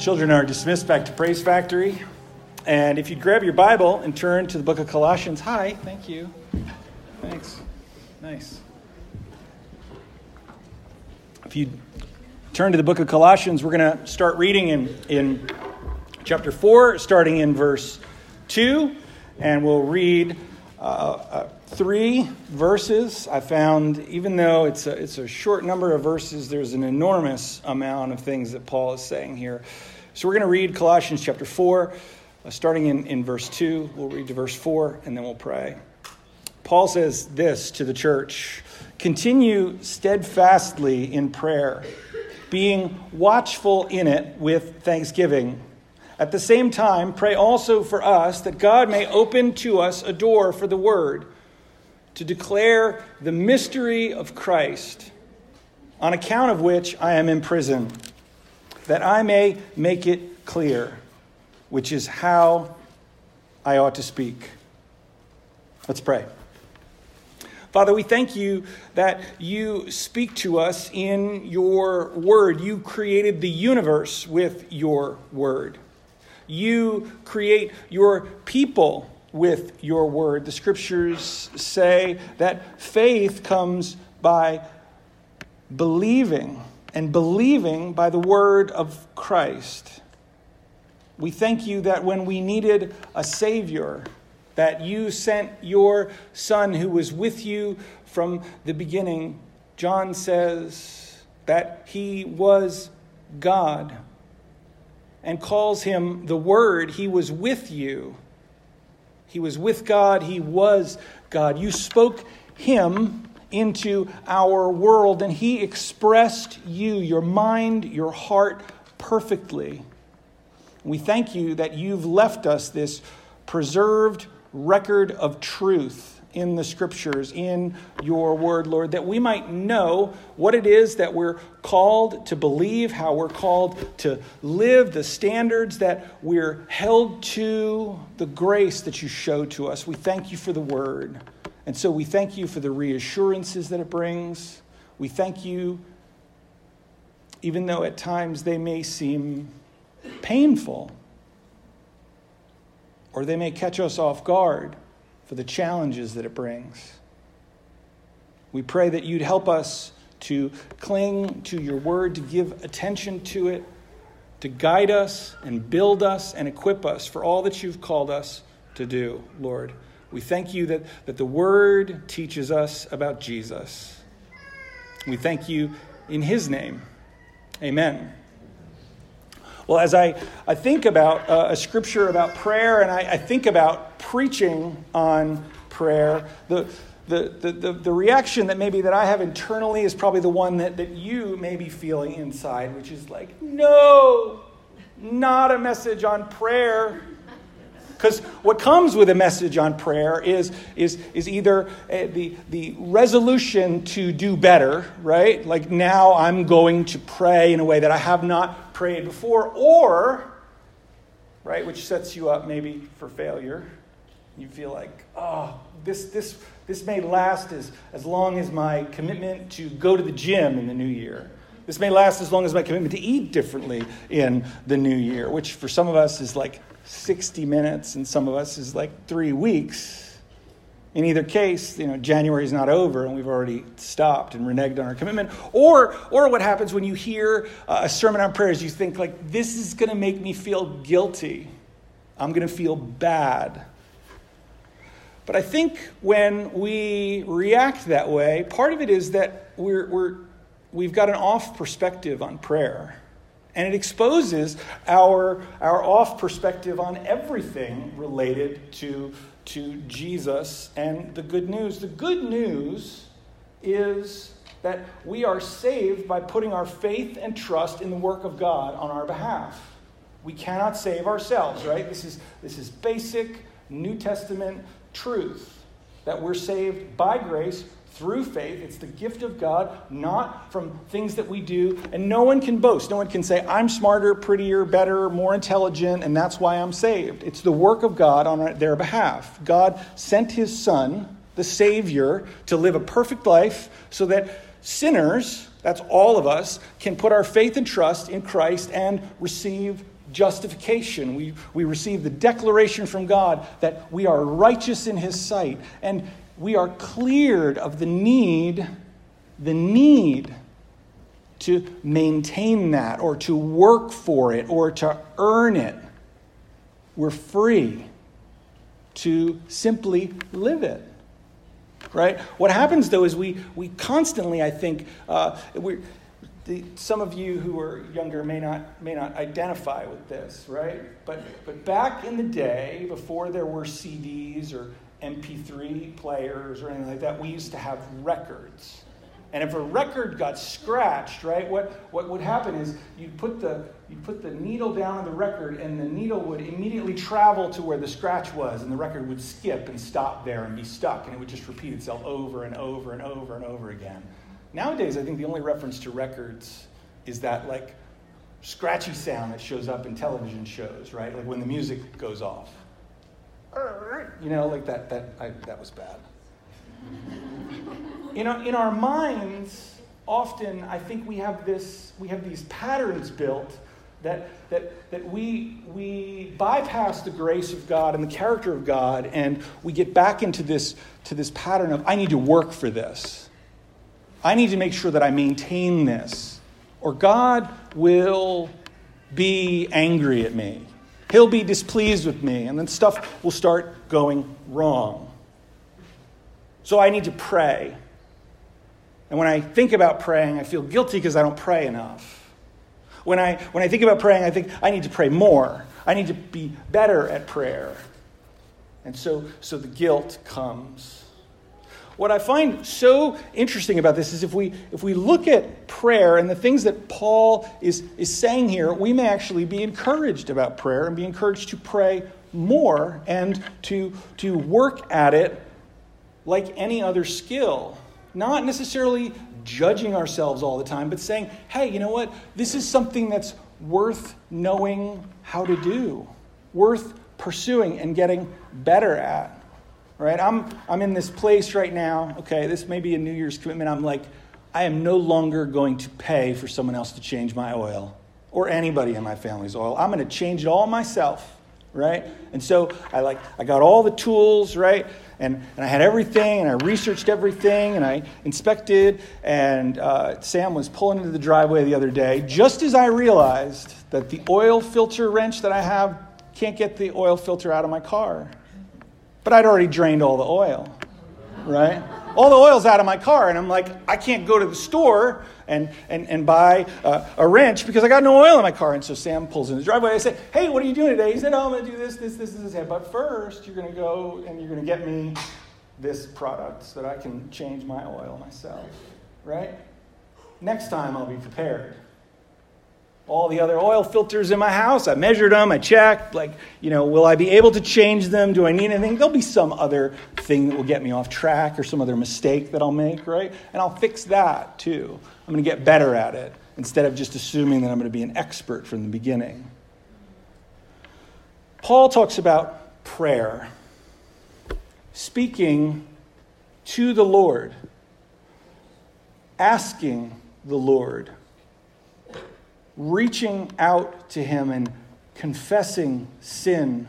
Children are dismissed back to Praise Factory. And if you'd grab your Bible and turn to the book of Colossians. Hi, thank you. Thanks. Nice. If you turn to the book of Colossians, we're going to start reading in, in chapter 4, starting in verse 2. And we'll read uh, uh, three verses. I found, even though it's a, it's a short number of verses, there's an enormous amount of things that Paul is saying here. So we're going to read Colossians chapter 4, uh, starting in, in verse 2. We'll read to verse 4, and then we'll pray. Paul says this to the church Continue steadfastly in prayer, being watchful in it with thanksgiving. At the same time, pray also for us that God may open to us a door for the word to declare the mystery of Christ, on account of which I am in prison, that I may make it clear, which is how I ought to speak. Let's pray. Father, we thank you that you speak to us in your word. You created the universe with your word. You create your people with your word. The scriptures say that faith comes by believing, and believing by the word of Christ. We thank you that when we needed a Savior, that you sent your Son who was with you from the beginning. John says that he was God and calls him the Word. He was with you. He was with God. He was God. You spoke him into our world, and he expressed you, your mind, your heart, perfectly. We thank you that you've left us this preserved record of truth in the scriptures, in your word, Lord, that we might know what it is that we're called to believe, how we're called to live, the standards that we're held to, the grace that you show to us. We thank you for the word. And so we thank you for the reassurances that it brings. We thank you, even though at times they may seem painful or they may catch us off guard for the challenges that it brings. We pray that you'd help us to cling to your word, to give attention to it, to guide us and build us and equip us for all that you've called us to do, Lord. We thank you that, that the word teaches us about Jesus. We thank you in his name. Amen. Well, as I, I think about uh, a scripture about prayer and I, I, think about preaching on prayer, the, the, the, the, the reaction that maybe that I have internally is probably the one that, that you may be feeling inside, which is like, no, not a message on prayer. Because what comes with a message on prayer is, is, is either uh, the, the resolution to do better, right? Like now I'm going to pray in a way that I have not prayed before, or, right, which sets you up maybe for failure. You feel like, oh, this, this, this may last as, as long as my commitment to go to the gym in the new year. This may last as long as my commitment to eat differently in the new year, which for some of us is like 60 minutes and some of us is like three weeks. In either case, you know, January is not over and we've already stopped and reneged on our commitment. Or, or what happens when you hear uh, a sermon on prayers, you think like, this is going to make me feel guilty. I'm going to feel bad. But I think when we react that way, part of it is that we're, we're, we've got an off perspective on prayer. And it exposes our, our off perspective on everything related to to Jesus and the good news. The good news is that we are saved by putting our faith and trust in the work of God on our behalf. We cannot save ourselves, right? This is, this is basic New Testament truth that we're saved by grace through faith. It's the gift of God, not from things that we do. And no one can boast. No one can say, I'm smarter, prettier, better, more intelligent, and that's why I'm saved. It's the work of God on their behalf. God sent his Son, the Savior, to live a perfect life so that sinners, that's all of us, can put our faith and trust in Christ and receive justification. We, we receive the declaration from God that we are righteous in His sight. And we are cleared of the need, the need to maintain that or to work for it or to earn it. We're free to simply live it. Right? What happens though is we, we constantly, I think, uh, we the, some of you who are younger may not, may not identify with this, right? But, but back in the day, before there were CDs or MP3 players or anything like that, we used to have records. And if a record got scratched, right, what, what would happen is you'd put, the, you'd put the needle down on the record, and the needle would immediately travel to where the scratch was, and the record would skip and stop there and be stuck, and it would just repeat itself over and over and over and over again. Nowadays, I think the only reference to records is that, like, scratchy sound that shows up in television shows, right? Like when the music goes off. You know, like that, that, I, that was bad. in, our, in our minds, often I think we have this, we have these patterns built that, that, that we, we bypass the grace of God and the character of God, and we get back into this, to this pattern of, I need to work for this. I need to make sure that I maintain this, or God will be angry at me. He'll be displeased with me, and then stuff will start going wrong. So I need to pray. And when I think about praying, I feel guilty because I don't pray enough. When I, when I think about praying, I think I need to pray more. I need to be better at prayer. And so, so the guilt comes. What I find so interesting about this is if we, if we look at prayer and the things that Paul is, is saying here, we may actually be encouraged about prayer and be encouraged to pray more and to, to work at it like any other skill. Not necessarily judging ourselves all the time, but saying, hey, you know what? This is something that's worth knowing how to do, worth pursuing and getting better at right? I'm, I'm in this place right now. Okay, this may be a New Year's commitment. I'm like, I am no longer going to pay for someone else to change my oil or anybody in my family's oil. I'm going to change it all myself, right? And so I like, I got all the tools, right? And, and I had everything, and I researched everything, and I inspected. And uh, Sam was pulling into the driveway the other day, just as I realized that the oil filter wrench that I have can't get the oil filter out of my car. But I'd already drained all the oil, right? All the oil's out of my car, and I'm like, I can't go to the store and, and, and buy uh, a wrench because I got no oil in my car. And so Sam pulls in the driveway. I say, Hey, what are you doing today? He said, Oh, I'm going to do this, this, this, this. But first, you're going to go and you're going to get me this product so that I can change my oil myself, right? Next time, I'll be prepared all the other oil filters in my house. I measured them, I checked, like, you know, will I be able to change them? Do I need anything? There'll be some other thing that will get me off track or some other mistake that I'll make, right? And I'll fix that too. I'm going to get better at it instead of just assuming that I'm going to be an expert from the beginning. Paul talks about prayer, speaking to the Lord, asking the Lord reaching out to Him and confessing sin,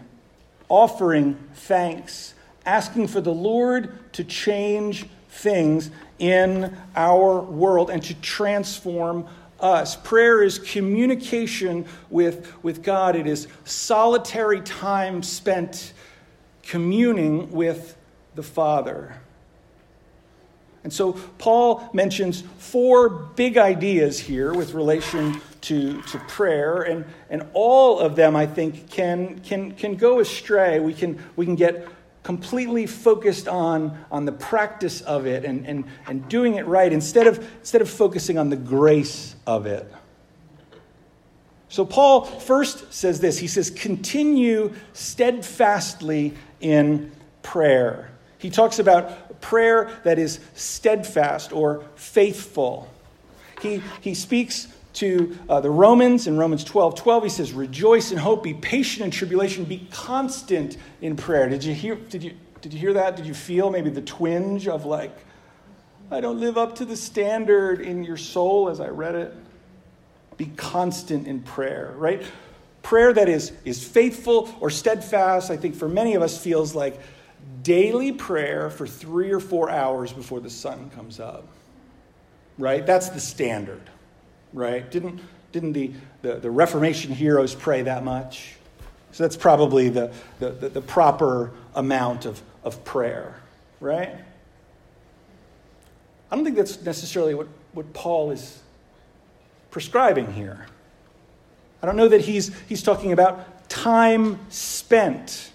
offering thanks, asking for the Lord to change things in our world and to transform us. Prayer is communication with, with God, it is solitary time spent communing with the Father. And so Paul mentions four big ideas here with relation to, to prayer, and, and all of them, I think, can, can, can go astray. We can, we can get completely focused on, on the practice of it and, and, and doing it right instead of, instead of focusing on the grace of it. So, Paul first says this he says, continue steadfastly in prayer. He talks about prayer that is steadfast or faithful. He, he speaks to uh, the Romans in Romans 12 12. He says, Rejoice in hope, be patient in tribulation, be constant in prayer. Did you hear, did you, did you hear that? Did you feel maybe the twinge of like, I don't live up to the standard in your soul as I read it? Be constant in prayer, right? prayer that is, is faithful or steadfast, I think for many of us feels like daily prayer for three or four hours before the sun comes up. Right? That's the standard. Right? Didn't, didn't the, the, the Reformation heroes pray that much? So that's probably the, the, the, the proper amount of, of prayer. Right? I don't think that's necessarily what, what Paul is prescribing here. I don't know that he's, he's talking about time spent.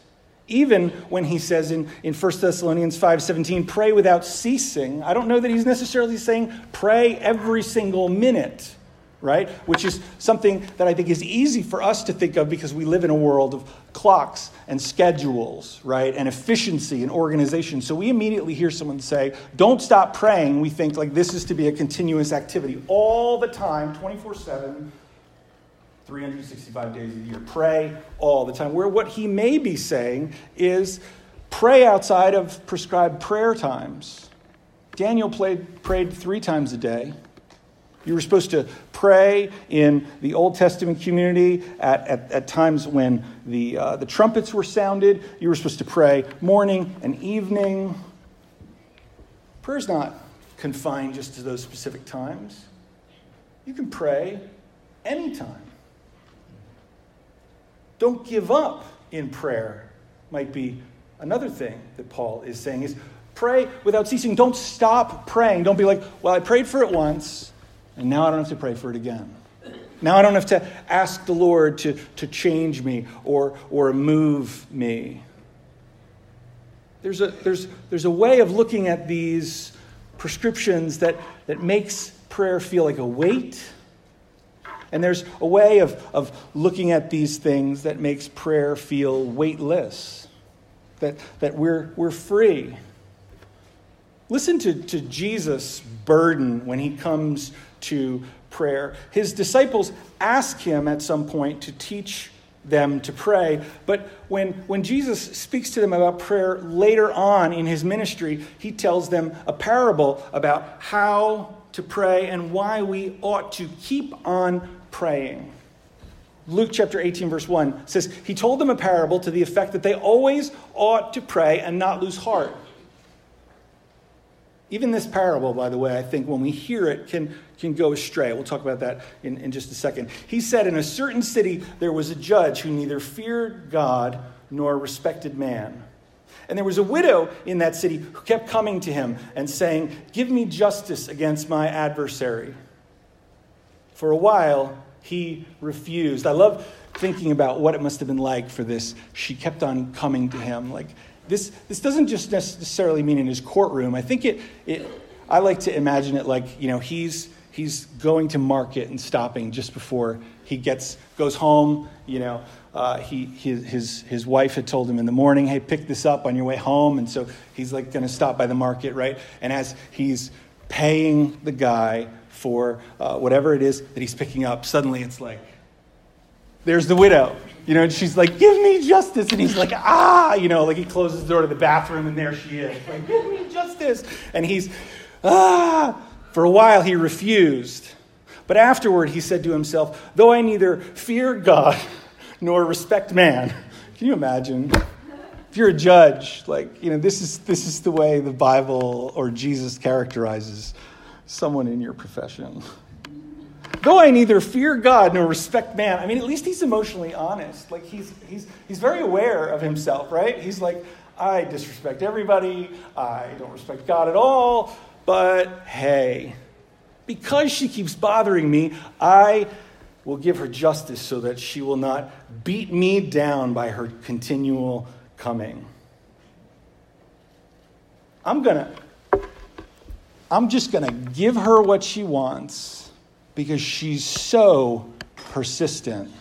Even when he says in, in 1 Thessalonians 5:17, pray without ceasing, I don't know that he's necessarily saying pray every single minute, right? Which is something that I think is easy for us to think of because we live in a world of clocks and schedules, right? And efficiency and organization. So we immediately hear someone say, don't stop praying. We think like this is to be a continuous activity all the time, 24 7 365 days a year. Pray all the time. Where what he may be saying is pray outside of prescribed prayer times. Daniel played, prayed three times a day. You were supposed to pray in the Old Testament community at, at, at times when the, uh, the trumpets were sounded. You were supposed to pray morning and evening. Prayer's not confined just to those specific times. You can pray anytime. Don't give up in prayer, might be another thing that Paul is saying is pray without ceasing. Don't stop praying. Don't be like, well, I prayed for it once, and now I don't have to pray for it again. Now I don't have to ask the Lord to, to change me or, or move me. There's a, there's, there's a way of looking at these prescriptions that, that makes prayer feel like a weight and there's a way of, of looking at these things that makes prayer feel weightless, that, that we're, we're free. Listen to, to Jesus' burden when he comes to prayer. His disciples ask him at some point to teach them to pray. But when, when Jesus speaks to them about prayer later on in his ministry, he tells them a parable about how to pray and why we ought to keep on praying. Luke chapter 18, verse 1 says, He told them a parable to the effect that they always ought to pray and not lose heart. Even this parable, by the way, I think when we hear it can, can go astray. We'll talk about that in, in just a second. He said, In a certain city there was a judge who neither feared God nor respected man. And there was a widow in that city who kept coming to him and saying, Give me justice against my adversary. For a while, he refused. I love thinking about what it must have been like for this. She kept on coming to him. Like, this, this doesn't just necessarily mean in his courtroom. I think it, it I like to imagine it like, you know, he's, he's going to market and stopping just before he gets, goes home, you know, uh, he, his, his, his wife had told him in the morning, hey, pick this up on your way home. And so he's like going to stop by the market, right? And as he's paying the guy for uh, whatever it is that he's picking up, suddenly it's like, there's the widow. You know, and she's like, give me justice. And he's like, ah, you know, like he closes the door to the bathroom and there she is. Like, give me justice. And he's, ah. For a while he refused. But afterward he said to himself, though I neither fear God nor respect man. Can you imagine? If you're a judge, like, you know, this is, this is the way the Bible or Jesus characterizes someone in your profession. Though I neither fear God nor respect man, I mean, at least he's emotionally honest. Like, he's, he's, he's very aware of himself, right? He's like, I disrespect everybody, I don't respect God at all, but hey, because she keeps bothering me, I will give her justice so that she will not beat me down by her continual coming. I'm going to I'm just going to give her what she wants because she's so persistent.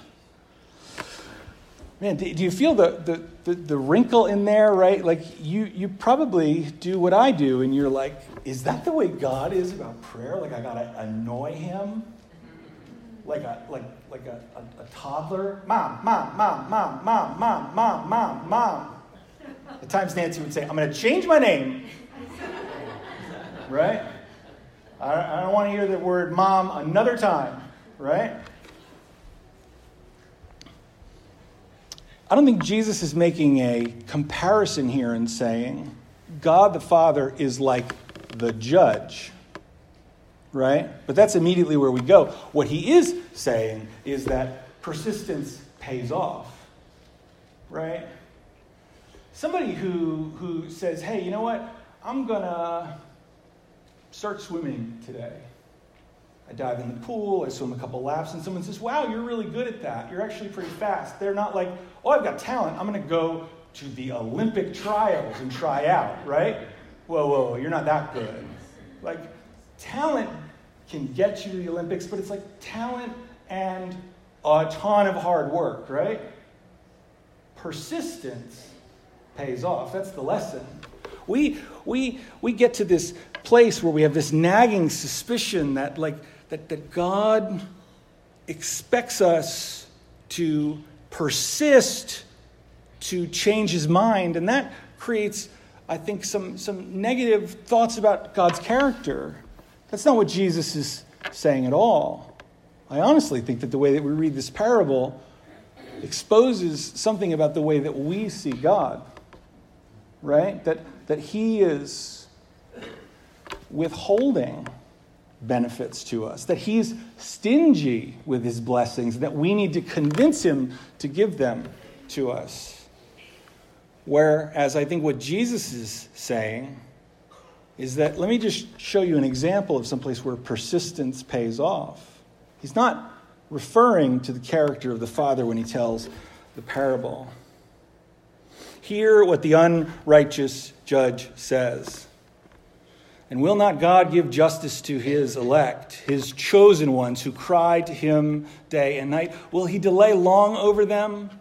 Man, do, you feel the, the, the, the, wrinkle in there, right? Like, you, you probably do what I do, and you're like, is that the way God is about prayer? Like, I got to annoy him? Like a, like, like a, a, a toddler? Mom, mom, mom, mom, mom, mom, mom, mom, mom. At times, Nancy would say, I'm to change my name right? I, I don't want to hear the word mom another time, right? I don't think Jesus is making a comparison here and saying God the Father is like the judge, right? But that's immediately where we go. What he is saying is that persistence pays off, right? Somebody who, who says, hey, you know what? I'm going to start swimming today. I dive in the pool, I swim a couple laps, and someone says, Wow, you're really good at that. You're actually pretty fast. They're not like, Oh, I've got talent. I'm going to go to the Olympic trials and try out, right? Whoa, whoa, you're not that good. Like, talent can get you to the Olympics, but it's like talent and a ton of hard work, right? Persistence pays off. That's the lesson. We, we, we get to this place where we have this nagging suspicion that, like, that, that God expects us to persist to change his mind, and that creates, I think, some, some negative thoughts about God's character. That's not what Jesus is saying at all. I honestly think that the way that we read this parable exposes something about the way that we see God, right? That, that he is withholding benefits to us, that he's stingy with his blessings, that we need to convince him to give them to us. Whereas I think what Jesus is saying is that let me just show you an example of someplace where persistence pays off. He's not referring to the character of the Father when he tells the parable. Hear what the unrighteous judge says. And will not God give justice to his elect, his chosen ones who cry to him day and night? Will he delay long over them?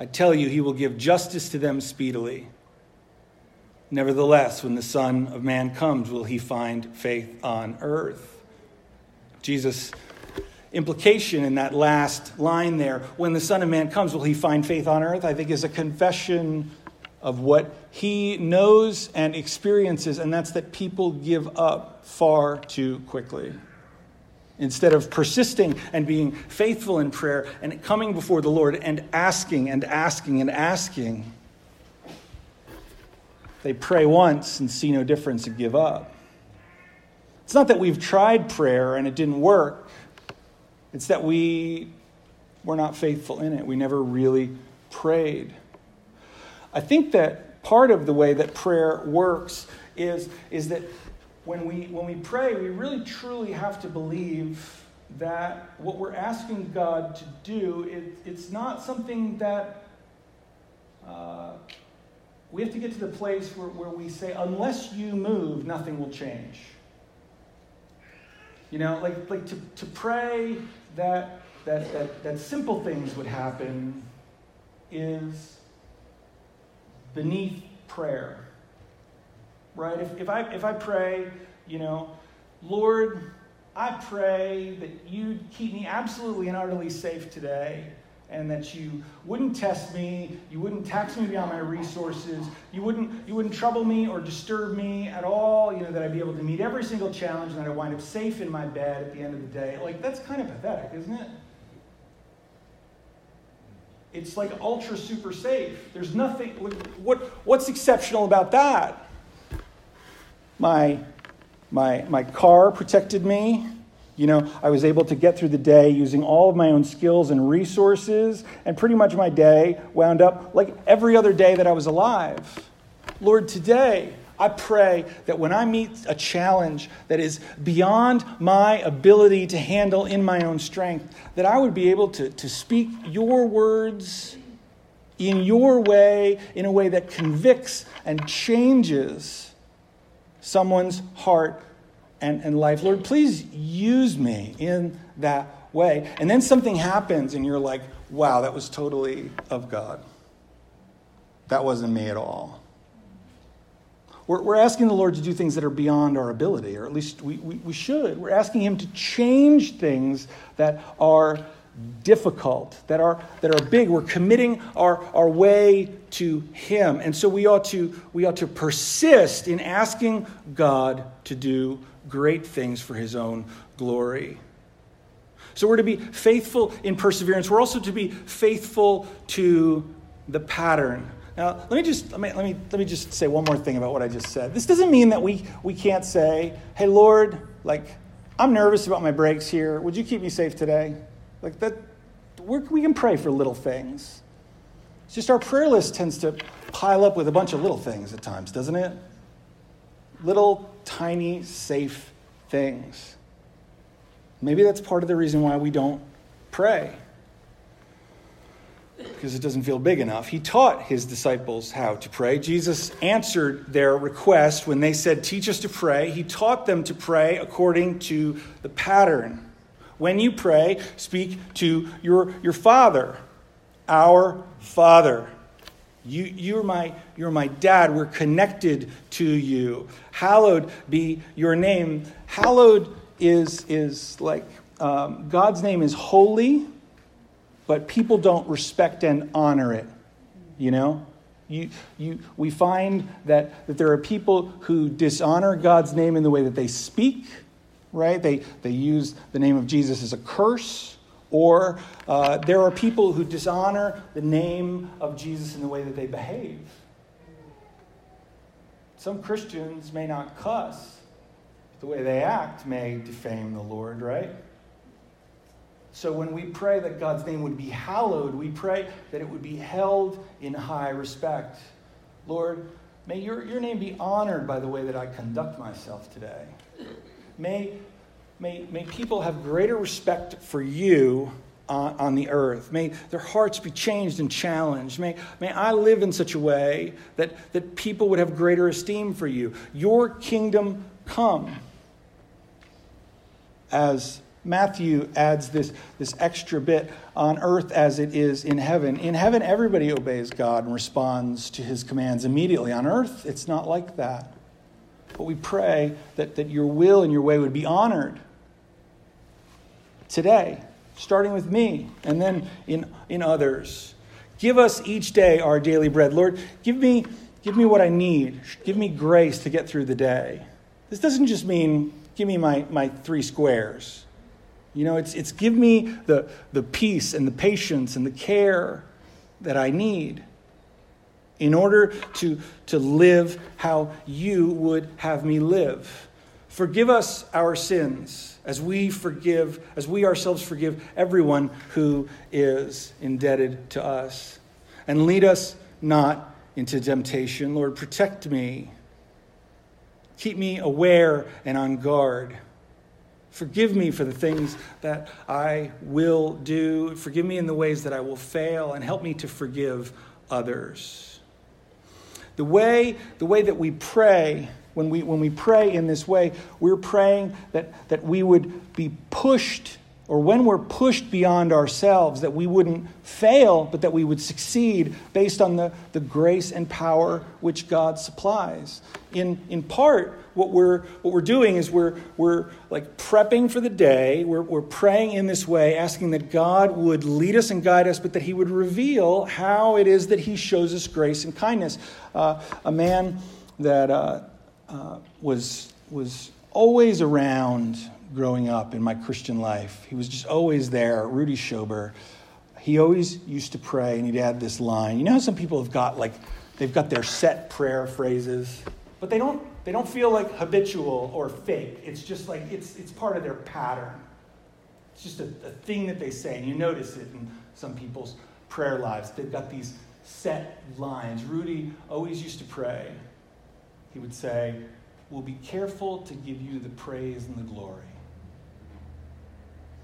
I tell you, he will give justice to them speedily. Nevertheless, when the Son of Man comes, will he find faith on earth? Jesus' implication in that last line there, when the Son of Man comes, will he find faith on earth? I think is a confession of what he knows and experiences, and that's that people give up far too quickly. Instead of persisting and being faithful in prayer and coming before the Lord and asking and asking and asking, they pray once and see no difference and give up. It's not that we've tried prayer and it didn't work, it's that we were not faithful in it. We never really prayed. I think that part of the way that prayer works is, is that when we, when we pray, we really truly have to believe that what we're asking God to do, it, it's not something that uh, we have to get to the place where, where we say, unless you move, nothing will change. You know, like, like to, to pray that, that, that, that simple things would happen is beneath prayer. Right? If, if, I, if I pray, you know, Lord, I pray that you'd keep me absolutely and utterly safe today and that you wouldn't test me, you wouldn't tax me beyond my resources, you wouldn't, you wouldn't trouble me or disturb me at all, you know, that I'd be able to meet every single challenge and that I'd wind up safe in my bed at the end of the day. Like, that's kind of pathetic, isn't it? It's like ultra super safe. There's nothing, what, what's exceptional about that? My, my, my car protected me. You know, I was able to get through the day using all of my own skills and resources, and pretty much my day wound up like every other day that I was alive. Lord, today, I pray that when I meet a challenge that is beyond my ability to handle in my own strength, that I would be able to, to speak your words in your way, in a way that convicts and changes someone's heart and, and life. Lord, please use me in that way. And then something happens, and you're like, wow, that was totally of God. That wasn't me at all. We're, we're asking the Lord to do things that are beyond our ability, or at least we, we, we should. We're asking Him to change things that are difficult, that are, that are big. We're committing our, our way to Him. And so we ought, to, we ought to persist in asking God to do great things for His own glory. So we're to be faithful in perseverance. We're also to be faithful to the pattern. Now, let me just let me, let me let me just say one more thing about what I just said. This doesn't mean that we we can't say, "Hey Lord, like I'm nervous about my brakes here. Would you keep me safe today?" Like that we can pray for little things. It's just our prayer list tends to pile up with a bunch of little things at times, doesn't it? Little tiny safe things. Maybe that's part of the reason why we don't pray because it doesn't feel big enough. He taught his disciples how to pray. Jesus answered their request when they said, Teach us to pray. He taught them to pray according to the pattern. When you pray, speak to your, your Father, our Father. You, you're, my, you're my dad. We're connected to you. Hallowed be your name. Hallowed is, is like um, God's name is holy but people don't respect and honor it. You know? You, you, we find that, that there are people who dishonor God's name in the way that they speak, right? They, they use the name of Jesus as a curse. Or uh, there are people who dishonor the name of Jesus in the way that they behave. Some Christians may not cuss, but the way they act may defame the Lord, right? So when we pray that God's name would be hallowed, we pray that it would be held in high respect. Lord, may your, your name be honored by the way that I conduct myself today. May, may, may people have greater respect for you on, on the earth. May their hearts be changed and challenged. May, may I live in such a way that, that people would have greater esteem for you. Your kingdom come as Matthew adds this, this extra bit on earth as it is in heaven. In heaven, everybody obeys God and responds to his commands immediately. On earth, it's not like that. But we pray that, that your will and your way would be honored today, starting with me and then in, in others. Give us each day our daily bread. Lord, give me, give me what I need. Give me grace to get through the day. This doesn't just mean give me my, my three squares. You know, it's, it's give me the, the peace and the patience and the care that I need in order to, to live how you would have me live. Forgive us our sins as we forgive, as we ourselves forgive everyone who is indebted to us. And lead us not into temptation. Lord, protect me. Keep me aware and on guard. Forgive me for the things that I will do. Forgive me in the ways that I will fail, and help me to forgive others. The way, the way that we pray, when we, when we pray in this way, we're praying that, that we would be pushed or when we're pushed beyond ourselves, that we wouldn't fail, but that we would succeed based on the, the grace and power which God supplies. In, in part, what we're, what we're doing is we're, we're like prepping for the day. We're, we're praying in this way, asking that God would lead us and guide us, but that He would reveal how it is that He shows us grace and kindness. Uh, a man that uh, uh, was, was always around growing up in my Christian life. He was just always there, Rudy Schober. He always used to pray, and he'd add this line. You know how some people have got like they've got their set prayer phrases, but they don't they don't feel like habitual or fake. It's just like it's it's part of their pattern. It's just a, a thing that they say, and you notice it in some people's prayer lives. They've got these set lines. Rudy always used to pray. He would say, We'll be careful to give you the praise and the glory.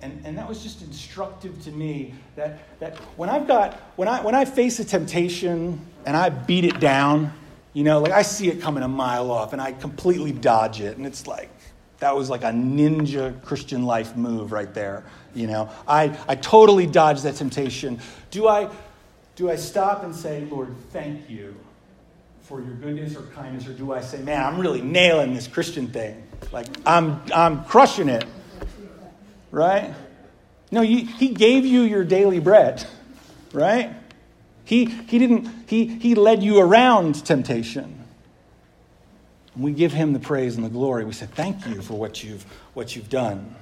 And, and that was just instructive to me that, that when I've got, when I, when I face a temptation and I beat it down, you know, like I see it coming a mile off and I completely dodge it. And it's like, that was like a ninja Christian life move right there. You know, I, I totally dodged that temptation. Do I, do I stop and say, Lord, thank you for your goodness or kindness? Or do I say, man, I'm really nailing this Christian thing? Like, I'm, I'm crushing it right? No, he, he gave you your daily bread, right? He, he didn't, he, he led you around temptation. we give him the praise and the glory. We say, thank you for what you've, what you've done.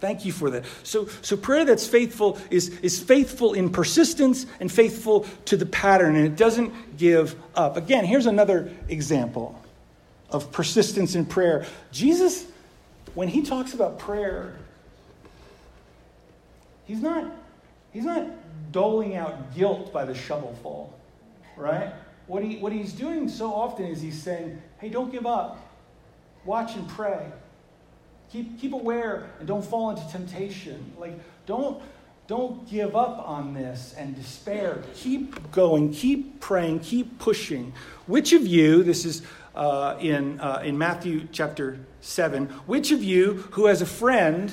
Thank you for that. So, so prayer that's faithful is, is faithful in persistence and faithful to the pattern, and it doesn't give up. Again, here's another example of persistence in prayer. Jesus, when he talks about prayer, he's not, he's not doling out guilt by the shovelful, right? What, he, what he's doing so often is he's saying, hey, don't give up. Watch and pray. Keep, keep aware and don't fall into temptation. Like, don't, don't give up on this and despair. Keep going, keep praying, keep pushing. Which of you, this is uh, in, uh, in Matthew chapter 7, which of you who has a friend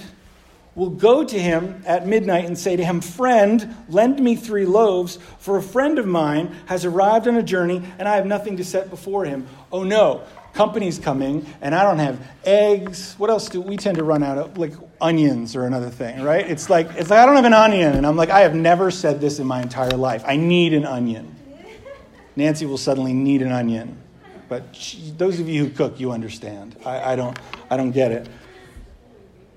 will go to him at midnight and say to him, Friend, lend me three loaves, for a friend of mine has arrived on a journey and I have nothing to set before him? Oh no, company's coming and I don't have eggs. What else do we tend to run out of? Like onions or another thing, right? It's like, it's like I don't have an onion. And I'm like, I have never said this in my entire life. I need an onion. Nancy will suddenly need an onion. But she, those of you who cook, you understand. I, I, don't, I don't get it.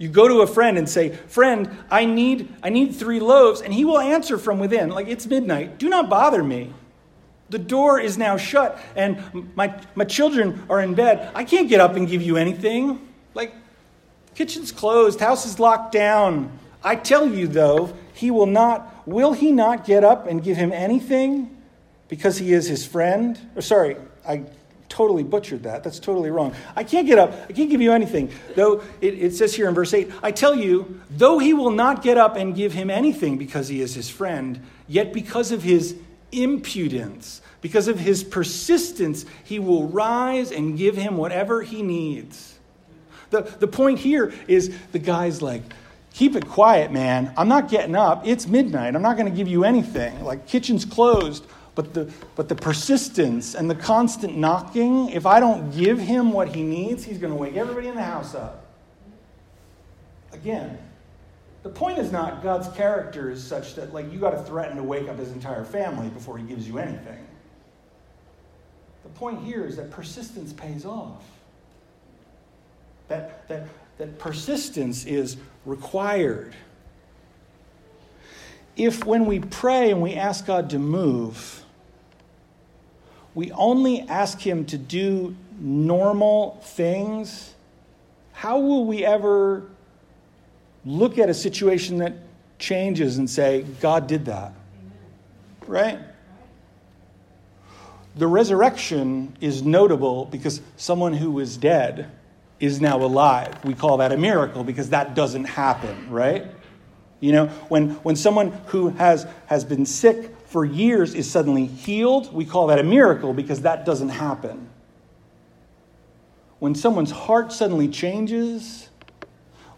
You go to a friend and say, Friend, I need, I need three loaves, and he will answer from within, like, It's midnight. Do not bother me. The door is now shut, and my, my children are in bed. I can't get up and give you anything. Like, kitchen's closed, house is locked down. I tell you, though, he will not, will he not get up and give him anything because he is his friend? Or, sorry, I totally butchered that. That's totally wrong. I can't get up. I can't give you anything. Though it, it, says here in verse 8, I tell you, though he will not get up and give him anything because he is his friend, yet because of his impudence, because of his persistence, he will rise and give him whatever he needs. The, the point here is the guy's like, keep it quiet, man. I'm not getting up. It's midnight. I'm not going to give you anything. Like, kitchen's closed. But the, but the persistence and the constant knocking, if I don't give him what he needs, he's going to wake everybody in the house up. Again, the point is not God's character is such that like you got to threaten to wake up his entire family before he gives you anything. The point here is that persistence pays off. That, that, that persistence is required. If when we pray and we ask God to move, we only ask Him to do normal things, how will we ever look at a situation that changes and say, God did that? Right? The resurrection is notable because someone who was dead is now alive. We call that a miracle because that doesn't happen, right? You know, when, when someone who has, has been sick for years is suddenly healed, we call that a miracle because that doesn't happen. When someone's heart suddenly changes,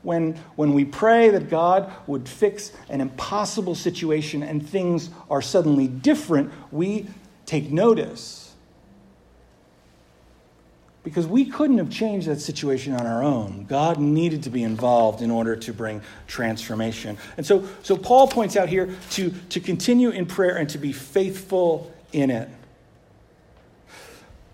when, when we pray that God would fix an impossible situation and things are suddenly different, we take notice because we couldn't have changed that situation on our own. God needed to be involved in order to bring transformation. And so, so Paul points out here to, to continue in prayer and to be faithful in it.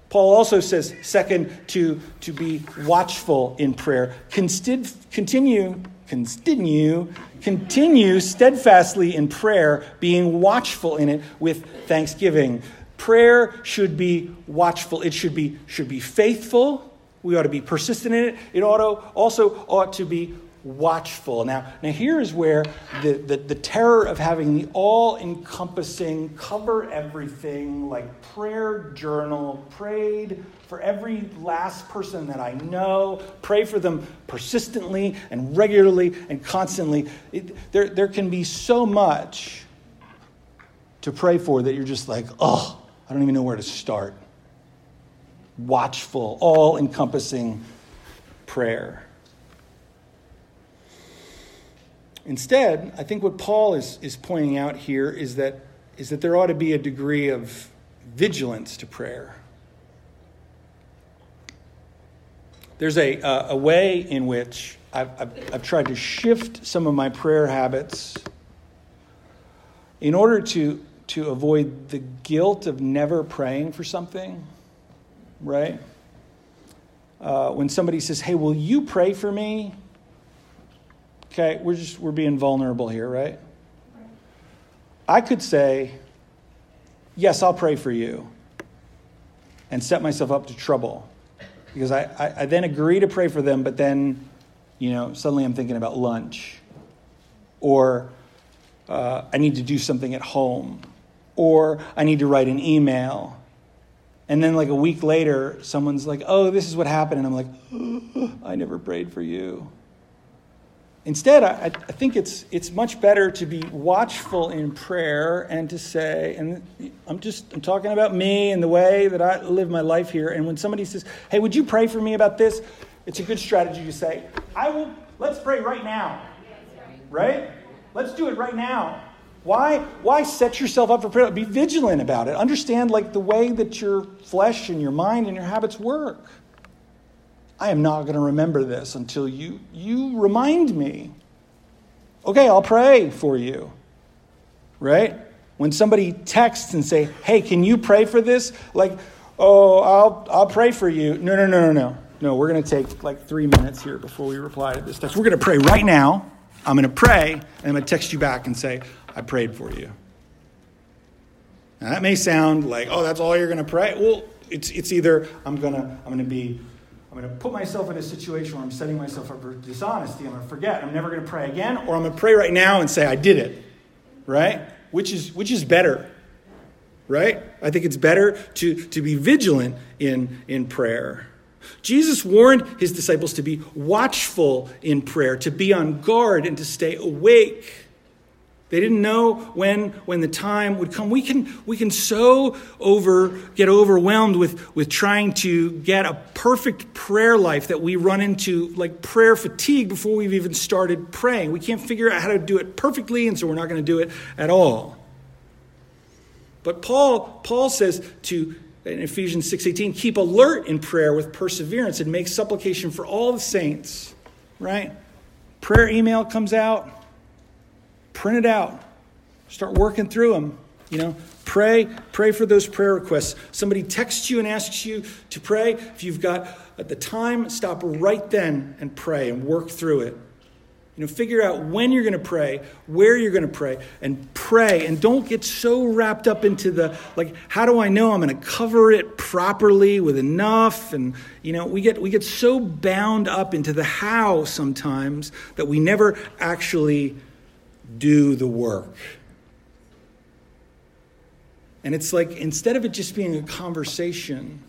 Paul also says, second, to, to be watchful in prayer. Constid, continue, continue, continue steadfastly in prayer, being watchful in it with thanksgiving. Prayer should be watchful. It should be, should be faithful. We ought to be persistent in it. It ought to, also ought to be watchful. Now, now here is where the, the, the terror of having the all encompassing, cover everything, like prayer journal, prayed for every last person that I know, pray for them persistently and regularly and constantly. It, there, there can be so much to pray for that you're just like, oh, I don't even know where to start. Watchful, all encompassing prayer. Instead, I think what Paul is, is pointing out here is that, is that there ought to be a degree of vigilance to prayer. There's a, a way in which I've, I've, I've tried to shift some of my prayer habits in order to to avoid the guilt of never praying for something, right? Uh, when somebody says, Hey, will you pray for me? Okay, we're just we're being vulnerable here, right? I could say, yes, I'll pray for you, and set myself up to trouble. Because I, I, I then agree to pray for them, but then, you know, suddenly I'm thinking about lunch. Or uh, I need to do something at home. Or I need to write an email. And then, like a week later, someone's like, oh, this is what happened. And I'm like, oh, I never prayed for you. Instead, I, I, think it's, it's much better to be watchful in prayer and to say, and I'm just I'm talking about me and the way that I live my life here. And when somebody says, hey, would you pray for me about this? It's a good strategy to say, I will, let's pray right now. Right? Let's do it right now. Why, why set yourself up for prayer? Be vigilant about it. Understand like the way that your flesh and your mind and your habits work. I am not going to remember this until you, you remind me. Okay, I'll pray for you. Right? When somebody texts and say, hey, can you pray for this? Like, oh, I'll, I'll pray for you. No, no, no, no, no. No, we're going to take like three minutes here before we reply to this text. We're going to pray right now. I'm going to pray, and I'm going to text you back and say, I prayed for you. Now, that may sound like, oh, that's all you're going to pray. Well, it's, it's either I'm going to I'm going to be I'm going to put myself in a situation where I'm setting myself up for dishonesty. I'm going to forget. I'm never going to pray again, or I'm going to pray right now and say I did it. Right? Which is which is better? Right? I think it's better to, to be vigilant in, in prayer. Jesus warned his disciples to be watchful in prayer, to be on guard, and to stay awake. They didn't know when, when the time would come. We can, we can so over, get overwhelmed with, with trying to get a perfect prayer life that we run into like prayer fatigue before we've even started praying. We can't figure out how to do it perfectly, and so we're not going to do it at all. But Paul, Paul says to in Ephesians 6:18, keep alert in prayer with perseverance and make supplication for all the saints. Right? Prayer email comes out print it out, start working through them. You know, pray, pray for those prayer requests. Somebody texts you and asks you to pray. If you've got at the time, stop right then and pray and work through it. You know, figure out when you're going to pray, where you're going to pray, and pray. And don't get so wrapped up into the, like, how do I know I'm going to cover it properly with enough? And, you know, we get, we get so bound up into the how sometimes that we never actually do the work. And it's like instead of it just being a conversation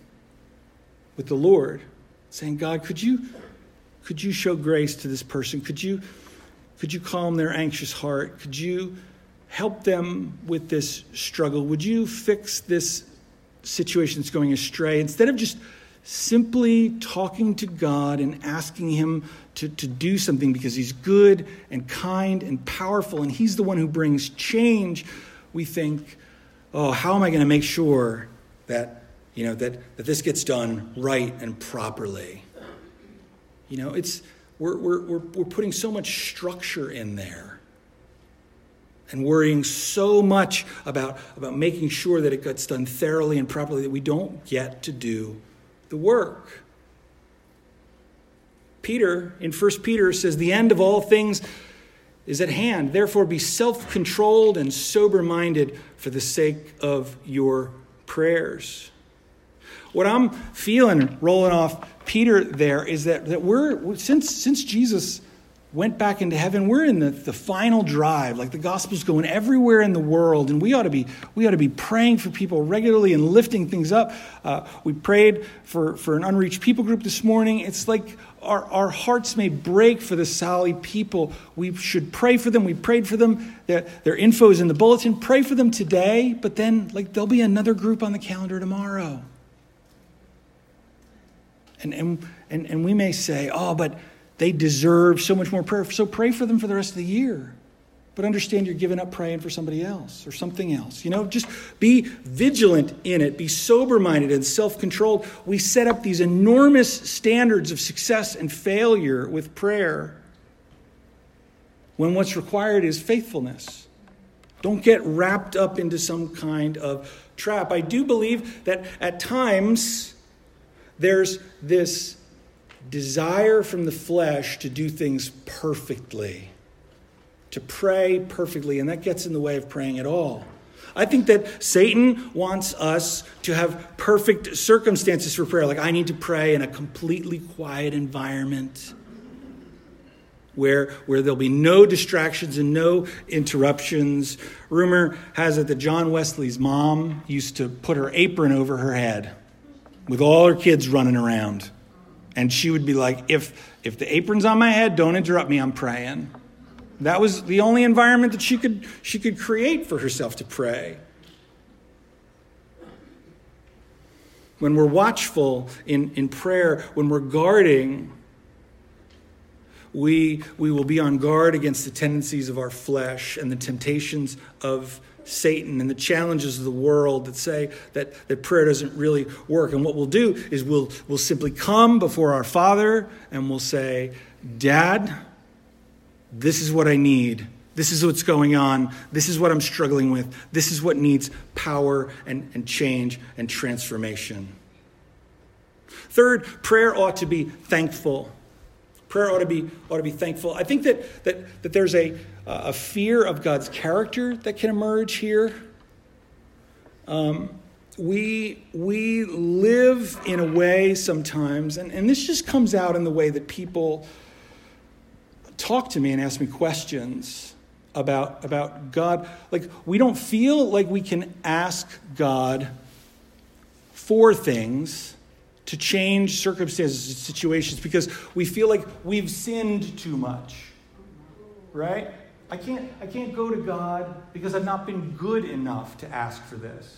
with the Lord, saying, God, could you could you show grace to this person? Could you could you calm their anxious heart? Could you help them with this struggle? Would you fix this situation that's going astray? Instead of just simply talking to God and asking Him to, to do something because He's good and kind and powerful and He's the one who brings change, we think, oh, how am I going to make sure that, you know, that, that this gets done right and properly? You know, it's, we're, we're, we're, we're putting so much structure in there and worrying so much about, about making sure that it gets done thoroughly and properly that we don't get to do the work. Peter, in 1 Peter, says, The end of all things is at hand. Therefore, be self controlled and sober minded for the sake of your prayers. What I'm feeling rolling off Peter there is that, that we're, since, since Jesus went back into heaven. We're in the, the final drive. Like the gospel's going everywhere in the world, and we ought to be we ought to be praying for people regularly and lifting things up. Uh, we prayed for, for an unreached people group this morning. It's like our, our hearts may break for the Sally people. We should pray for them. We prayed for them. Their, their info is in the bulletin. Pray for them today, but then like there'll be another group on the calendar tomorrow. And, and, and, and we may say, oh, but they deserve so much more prayer. So pray for them for the rest of the year. But understand you're giving up praying for somebody else or something else. You know, just be vigilant in it, be sober minded and self controlled. We set up these enormous standards of success and failure with prayer when what's required is faithfulness. Don't get wrapped up into some kind of trap. I do believe that at times there's this desire from the flesh to do things perfectly. to pray perfectly, and that gets in the way of praying at all. I think that Satan wants us to have perfect circumstances for prayer. Like, I need to pray in a completely quiet environment where, where there'll be no distractions and no interruptions. Rumor has it that John Wesley's mom used to put her apron over her head with all her kids running around. And she would be like, if, if the apron's on my head, don't interrupt me, I'm praying. That was the only environment that she could, she could create for herself to pray. When we're watchful in, in prayer, when we're guarding, we, we will be on guard against the tendencies of our flesh and the temptations of Satan and the challenges of the world that say that, that prayer doesn't really work. And what we'll do is we'll, we'll simply come before our Father and we'll say, Dad, this is what I need. This is what's going on. This is what I'm struggling with. This is what needs power and, and change and transformation. Third, prayer ought to be thankful. Prayer ought to be, ought to be thankful. I think that, that, that there's a, a fear of God's character that can emerge here. Um, we, we live in a way sometimes, and, and this just comes out in the way that people talk to me and ask me questions about, about God. Like, we don't feel like we can ask God for things to change circumstances and situations because we feel like we've sinned too much. Right? I can't, I can't go to God because I've not been good enough to ask for this.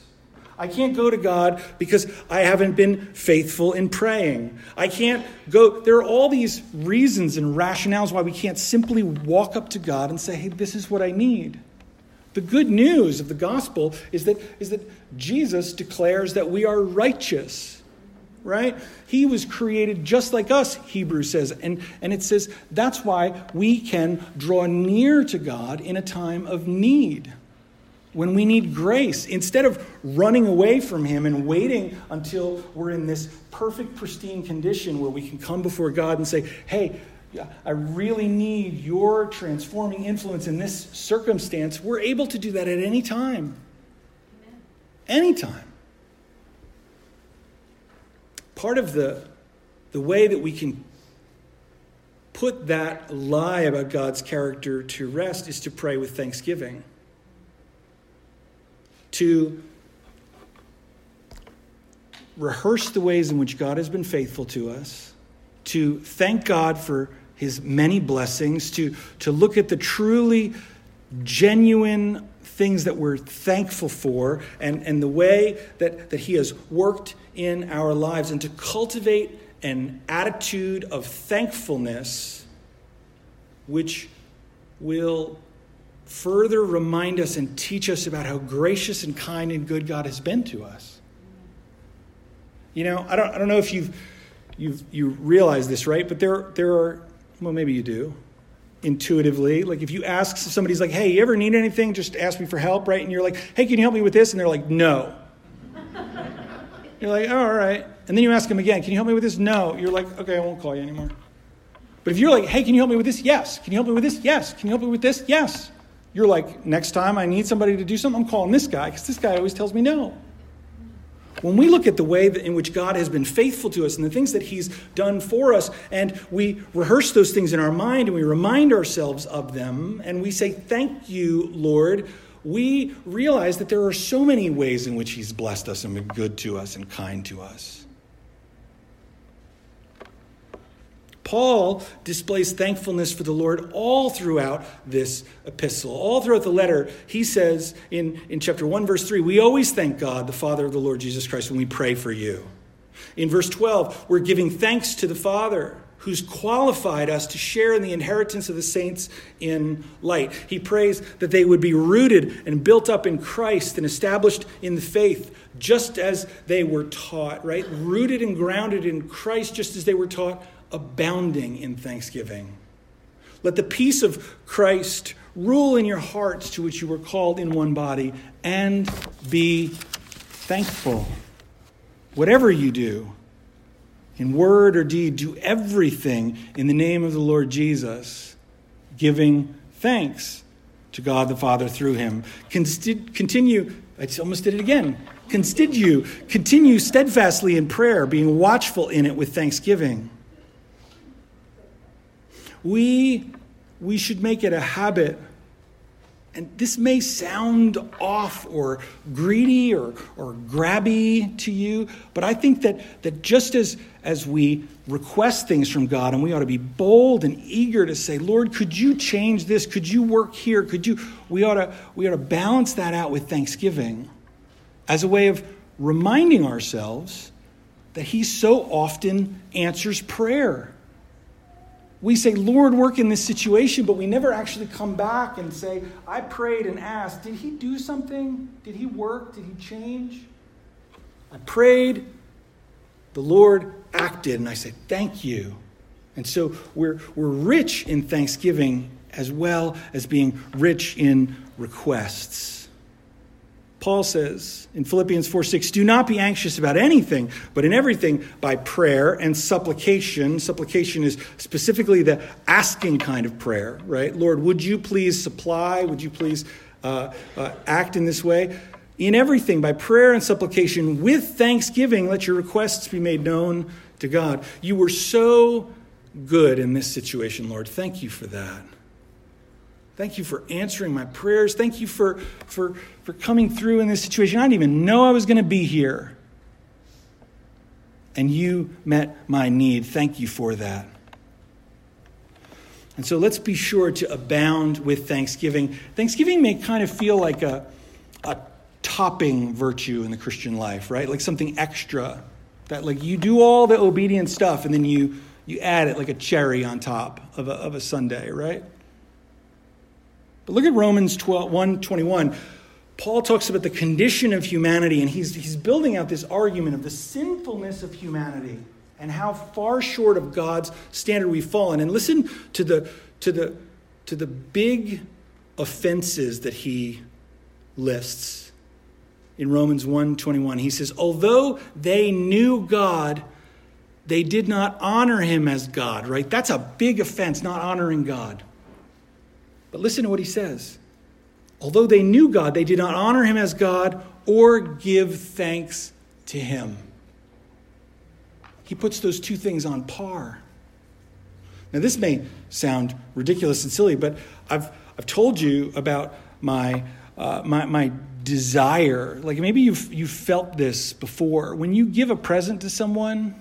I can't go to God because I haven't been faithful in praying. I can't go. There are all these reasons and rationales why we can't simply walk up to God and say, hey, this is what I need. The good news of the gospel is that, is that Jesus declares that we are righteous, right? He was created just like us, Hebrews says. And, and it says that's why we can draw near to God in a time of need when we need grace. Instead of running away from Him and waiting until we're in this perfect, pristine condition where we can come before God and say, hey, I really need your transforming influence in this circumstance, we're able to do that at any time. Anytime. Part of the, the way that we can put that lie about God's character to rest is to pray with thanksgiving. To rehearse the ways in which God has been faithful to us, to thank God for his many blessings, to, to look at the truly genuine things that we're thankful for and, and the way that, that he has worked in our lives, and to cultivate an attitude of thankfulness which will further remind us and teach us about how gracious and kind and good God has been to us. You know, I don't, I don't know if you've, you've you realize this, right? But there, there are, well, maybe you do intuitively. Like if you ask somebody's like, hey, you ever need anything? Just ask me for help, right? And you're like, hey, can you help me with this? And they're like, no. You're like, oh, all right. And then you ask them again, can you help me with this? No. You're like, okay, I won't call you anymore. But if you're like, hey, can you help me with this? Yes. Can you help me with this? Yes. Can you help me with this? Yes. You're like, next time I need somebody to do something, I'm calling this guy because this guy always tells me no. When we look at the way in which God has been faithful to us and the things that He's done for us, and we rehearse those things in our mind and we remind ourselves of them, and we say, Thank you, Lord, we realize that there are so many ways in which He's blessed us and been good to us and kind to us. Paul displays thankfulness for the Lord all throughout this epistle. All throughout the letter, he says in, in chapter 1, verse 3, we always thank God, the Father of the Lord Jesus Christ, when we pray for you. In verse 12, we're giving thanks to the Father who's qualified us to share in the inheritance of the saints in light. He prays that they would be rooted and built up in Christ and established in the faith, just as they were taught, right? Rooted and grounded in Christ, just as they were taught abounding in thanksgiving. Let the peace of Christ rule in your hearts to which you were called in one body, and be thankful. Whatever you do, in word or deed, do everything in the name of the Lord Jesus, giving thanks to God the Father through him. Continue, I almost did it again. Continue, continue steadfastly in prayer, being watchful in it with thanksgiving. We, we should make it a habit and this may sound off or greedy or, or grabby to you, but I think that, that just as, as we request things from God and we ought to be bold and eager to say, Lord, could you change this? Could you work here? Could you? We ought to, we ought to balance that out with thanksgiving as a way of reminding ourselves that He so often answers prayer we say, Lord, work in this situation, but we never actually come back and say, I prayed and asked, did he do something? Did he work? Did he change? I prayed, the Lord acted, and I said, Thank you. And so we're, we're rich in thanksgiving as well as being rich in requests. Paul says in Philippians 4 6, do not be anxious about anything, but in everything by prayer and supplication. Supplication is specifically the asking kind of prayer, right? Lord, would you please supply? Would you please uh, uh, act in this way? In everything by prayer and supplication with thanksgiving, let your requests be made known to God. You were so good in this situation, Lord. Thank you for that. Thank you for answering my prayers. Thank you for, for, for coming through in this situation. I didn't even know I was going to be here. And you met my need. Thank you for that. And so let's be sure to abound with thanksgiving. Thanksgiving may kind of feel like a, a topping virtue in the Christian life, right? Like something extra. That like you do all the obedient stuff and then you you add it like a cherry on top of a, of a sundae, right? But look at Romans 12, 1 21. Paul talks about the condition of humanity, and he's, he's building out this argument of the sinfulness of humanity and how far short of God's standard we've fallen. And listen to the, to the, to the big offenses that he lists in Romans 1:21 he says although they knew God they did not honor him as God right that's a big offense not honoring God but listen to what he says. Although they knew God, they did not honor him as God or give thanks to him. He puts those two things on par. Now, this may sound ridiculous and silly, but I've, I've told you about my, uh, my, my desire. Like maybe you've, you've felt this before. When you give a present to someone,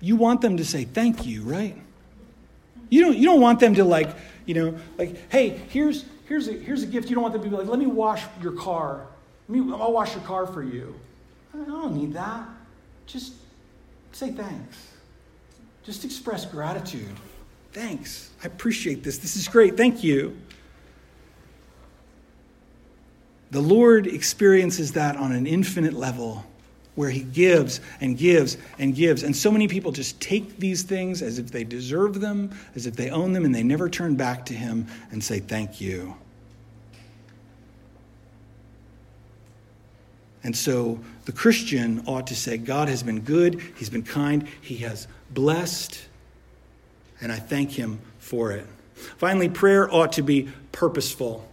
you want them to say thank you, right? You don't, you don't want them to like you know, like, hey, here's, here's, a, here's a gift. You don't want them to be like, let me wash your car. Let me, I'll wash your car for you. I don't need that. Just say thanks. Just express gratitude. Thanks. I appreciate this. This is great. Thank you. The Lord experiences that on an infinite level where he gives and gives and gives. And so many people just take these things as if they deserve them, as if they own them, and they never turn back to him and say, Thank you. And so the Christian ought to say, God has been good, He's been kind, He has blessed, and I thank Him for it. Finally, prayer ought to be purposeful.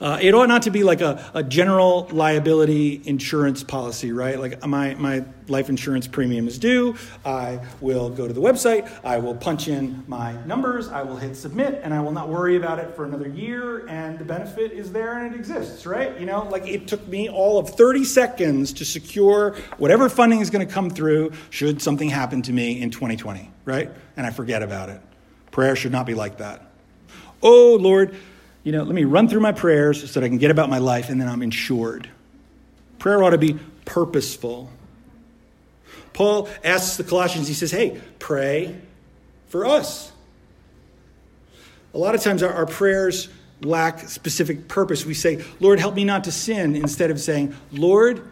Uh, it ought not to be like a, a general liability insurance policy, right? Like my, my life insurance premium is due. I will go to the website. I will punch in my numbers. I will hit submit, and I will not worry about it for another year. And the benefit is there and it exists, right? You know, like it took me all of 30 seconds to secure whatever funding is going to come through should something happen to me in 2020, right? And I forget about it. Prayer should not be like that. Oh, Lord, you know, let me run through my prayers so that I can get about my life and then I'm insured. Prayer ought to be purposeful. Paul asks the Colossians, he says, hey, pray for us. A lot of times our, our prayers lack specific purpose. We say, Lord, help me not to sin, instead of saying, Lord,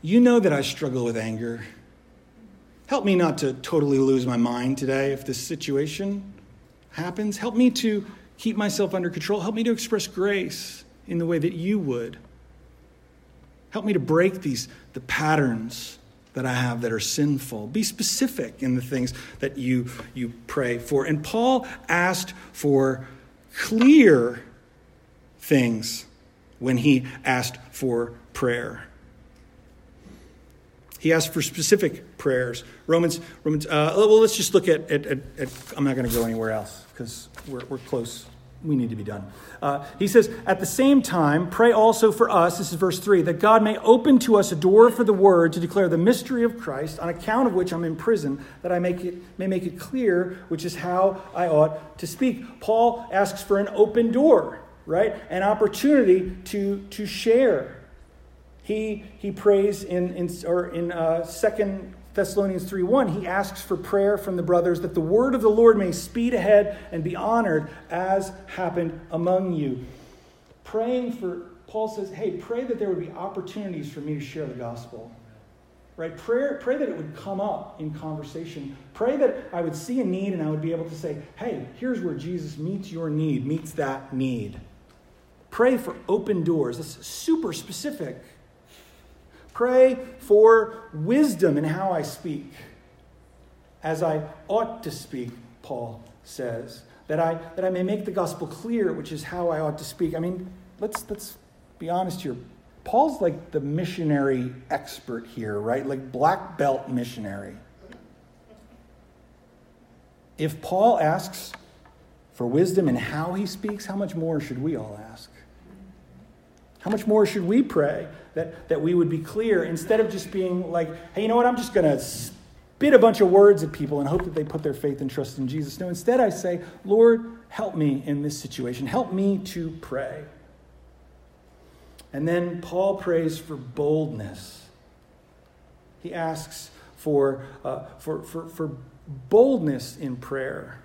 you know that I struggle with anger. Help me not to totally lose my mind today if this situation happens. Help me to keep myself under control. Help me to express grace in the way that you would. Help me to break these the patterns that I have that are sinful. Be specific in the things that you you pray for. And Paul asked for clear things when he asked for prayer. He asked for specific prayers. Romans, Romans. Uh, well, let's just look at. at, at, at I'm not going to go anywhere else because we're, we're close. We need to be done. Uh, he says, at the same time, pray also for us. This is verse three, that God may open to us a door for the word to declare the mystery of Christ, on account of which I'm in prison, that I make it, may make it clear, which is how I ought to speak. Paul asks for an open door, right? An opportunity to to share he, he prays in, in, or in uh, 2 Thessalonians 3.1, he asks for prayer from the brothers that the word of the Lord may speed ahead and be honored as happened among you. Praying for, Paul says, hey, pray that there would be opportunities for me to share the gospel. Right? Pray, pray that it would come up in conversation. Pray that I would see a need and I would be able to say, hey, here's where Jesus meets your need, meets that need. Pray for open doors. That's super specific. Pray for wisdom in how I speak, as I ought to speak, Paul says, that I, that I may make the gospel clear, which is how I ought to speak. I mean, let's, let's be honest here. Paul's like the missionary expert here, right? Like black belt missionary. If Paul asks for wisdom in how he speaks, how much more should we all ask? How much more should we pray that, that we would be clear instead of just being like, hey, you know what, I'm just going to spit a bunch of words at people and hope that they put their faith and trust in Jesus. No, instead I say, Lord, help me in this situation. Help me to pray. And then Paul prays for boldness. He asks for, uh, for, for, for boldness in prayer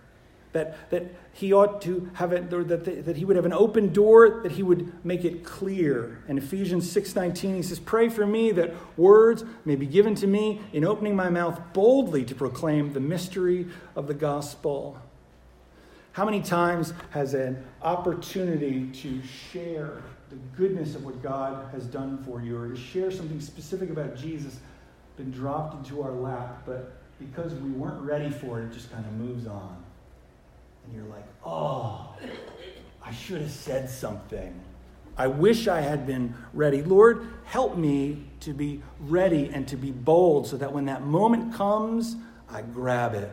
that, that he ought to have it, that, that he would have an open door, that he would make it clear. In Ephesians 6.19, he says, Pray for me that words may be given to me in opening my mouth boldly to proclaim the mystery of the gospel. How many times has an opportunity to share the goodness of what God has done for you or to share something specific about Jesus been dropped into our lap, but because we weren't ready for it, it just kind of moves on? And you're like, oh, I should have said something. I wish I had been ready. Lord, help me to be ready and to be bold so that when that moment comes, I grab it.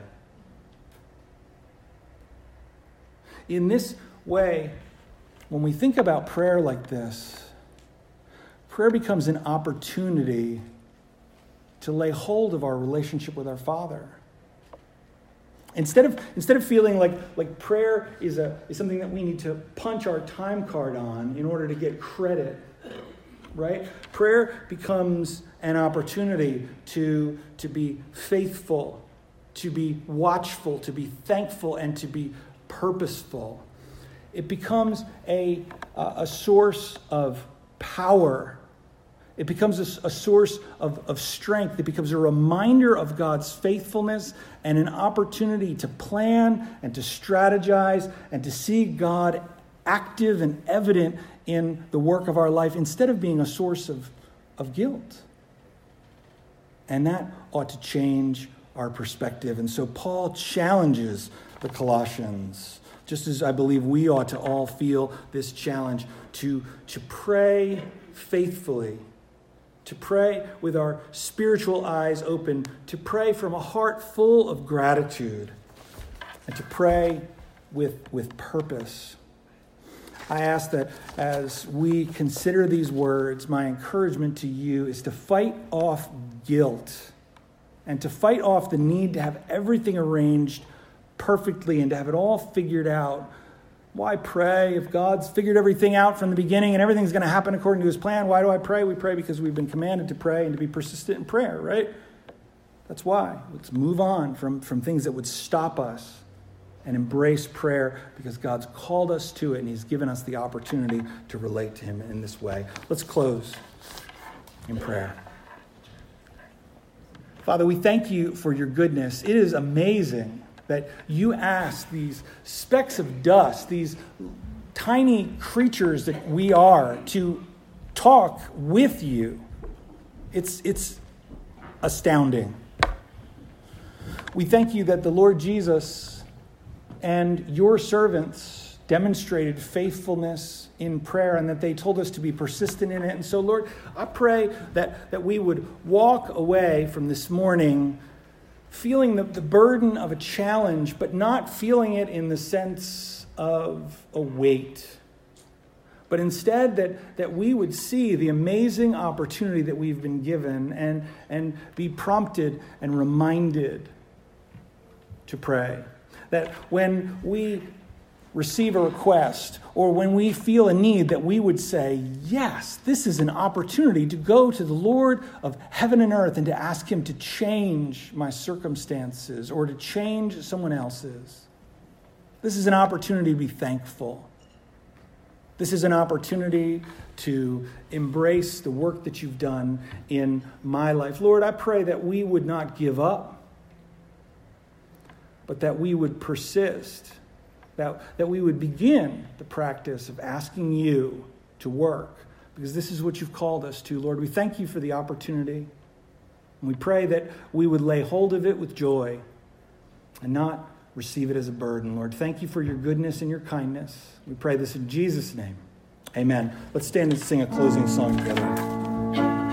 In this way, when we think about prayer like this, prayer becomes an opportunity to lay hold of our relationship with our Father. Instead of, instead of feeling like, like prayer is, a, is something that we need to punch our time card on in order to get credit, right? Prayer becomes an opportunity to, to be faithful, to be watchful, to be thankful, and to be purposeful. It becomes a, a source of power it becomes a, a, source of, of strength. It becomes a reminder of God's faithfulness and an opportunity to plan and to strategize and to see God active and evident in the work of our life instead of being a source of, of guilt. And that ought to change our perspective. And so Paul challenges the Colossians, just as I believe we ought to all feel this challenge to, to pray faithfully to pray with our spiritual eyes open, to pray from a heart full of gratitude, and to pray with, with purpose. I ask that as we consider these words, my encouragement to you is to fight off guilt and to fight off the need to have everything arranged perfectly and to have it all figured out why pray? If God's figured everything out from the beginning and everything's going to happen according to his plan, why do I pray? We pray because we've been commanded to pray and to be persistent in prayer, right? That's why. Let's move on from, from things that would stop us and embrace prayer because God's called us to it and he's given us the opportunity to relate to him in this way. Let's close in prayer. Father, we thank you for your goodness. It is amazing that you ask these specks of dust, these tiny creatures that we are, to talk with you. It's, it's astounding. We thank you that the Lord Jesus and your servants demonstrated faithfulness in prayer and that they told us to be persistent in it. And so, Lord, I pray that, that we would walk away from this morning feeling the, the burden of a challenge, but not feeling it in the sense of a weight. But instead, that, that we would see the amazing opportunity that we've been given and, and be prompted and reminded to pray. That when we receive a request or when we feel a need that we would say, Yes, this is an opportunity to go to the Lord of heaven and earth and to ask Him to change my circumstances or to change someone else's. This is an opportunity to be thankful. This is an opportunity to embrace the work that you've done in my life. Lord, I pray that we would not give up, but that we would persist that, that we would begin the practice of asking you to work, because this is what you've called us to, Lord. We thank you for the opportunity. And we pray that we would lay hold of it with joy and not receive it as a burden, Lord. Thank you for your goodness and your kindness. We pray this in Jesus' name. Amen. Let's stand and sing a closing song together.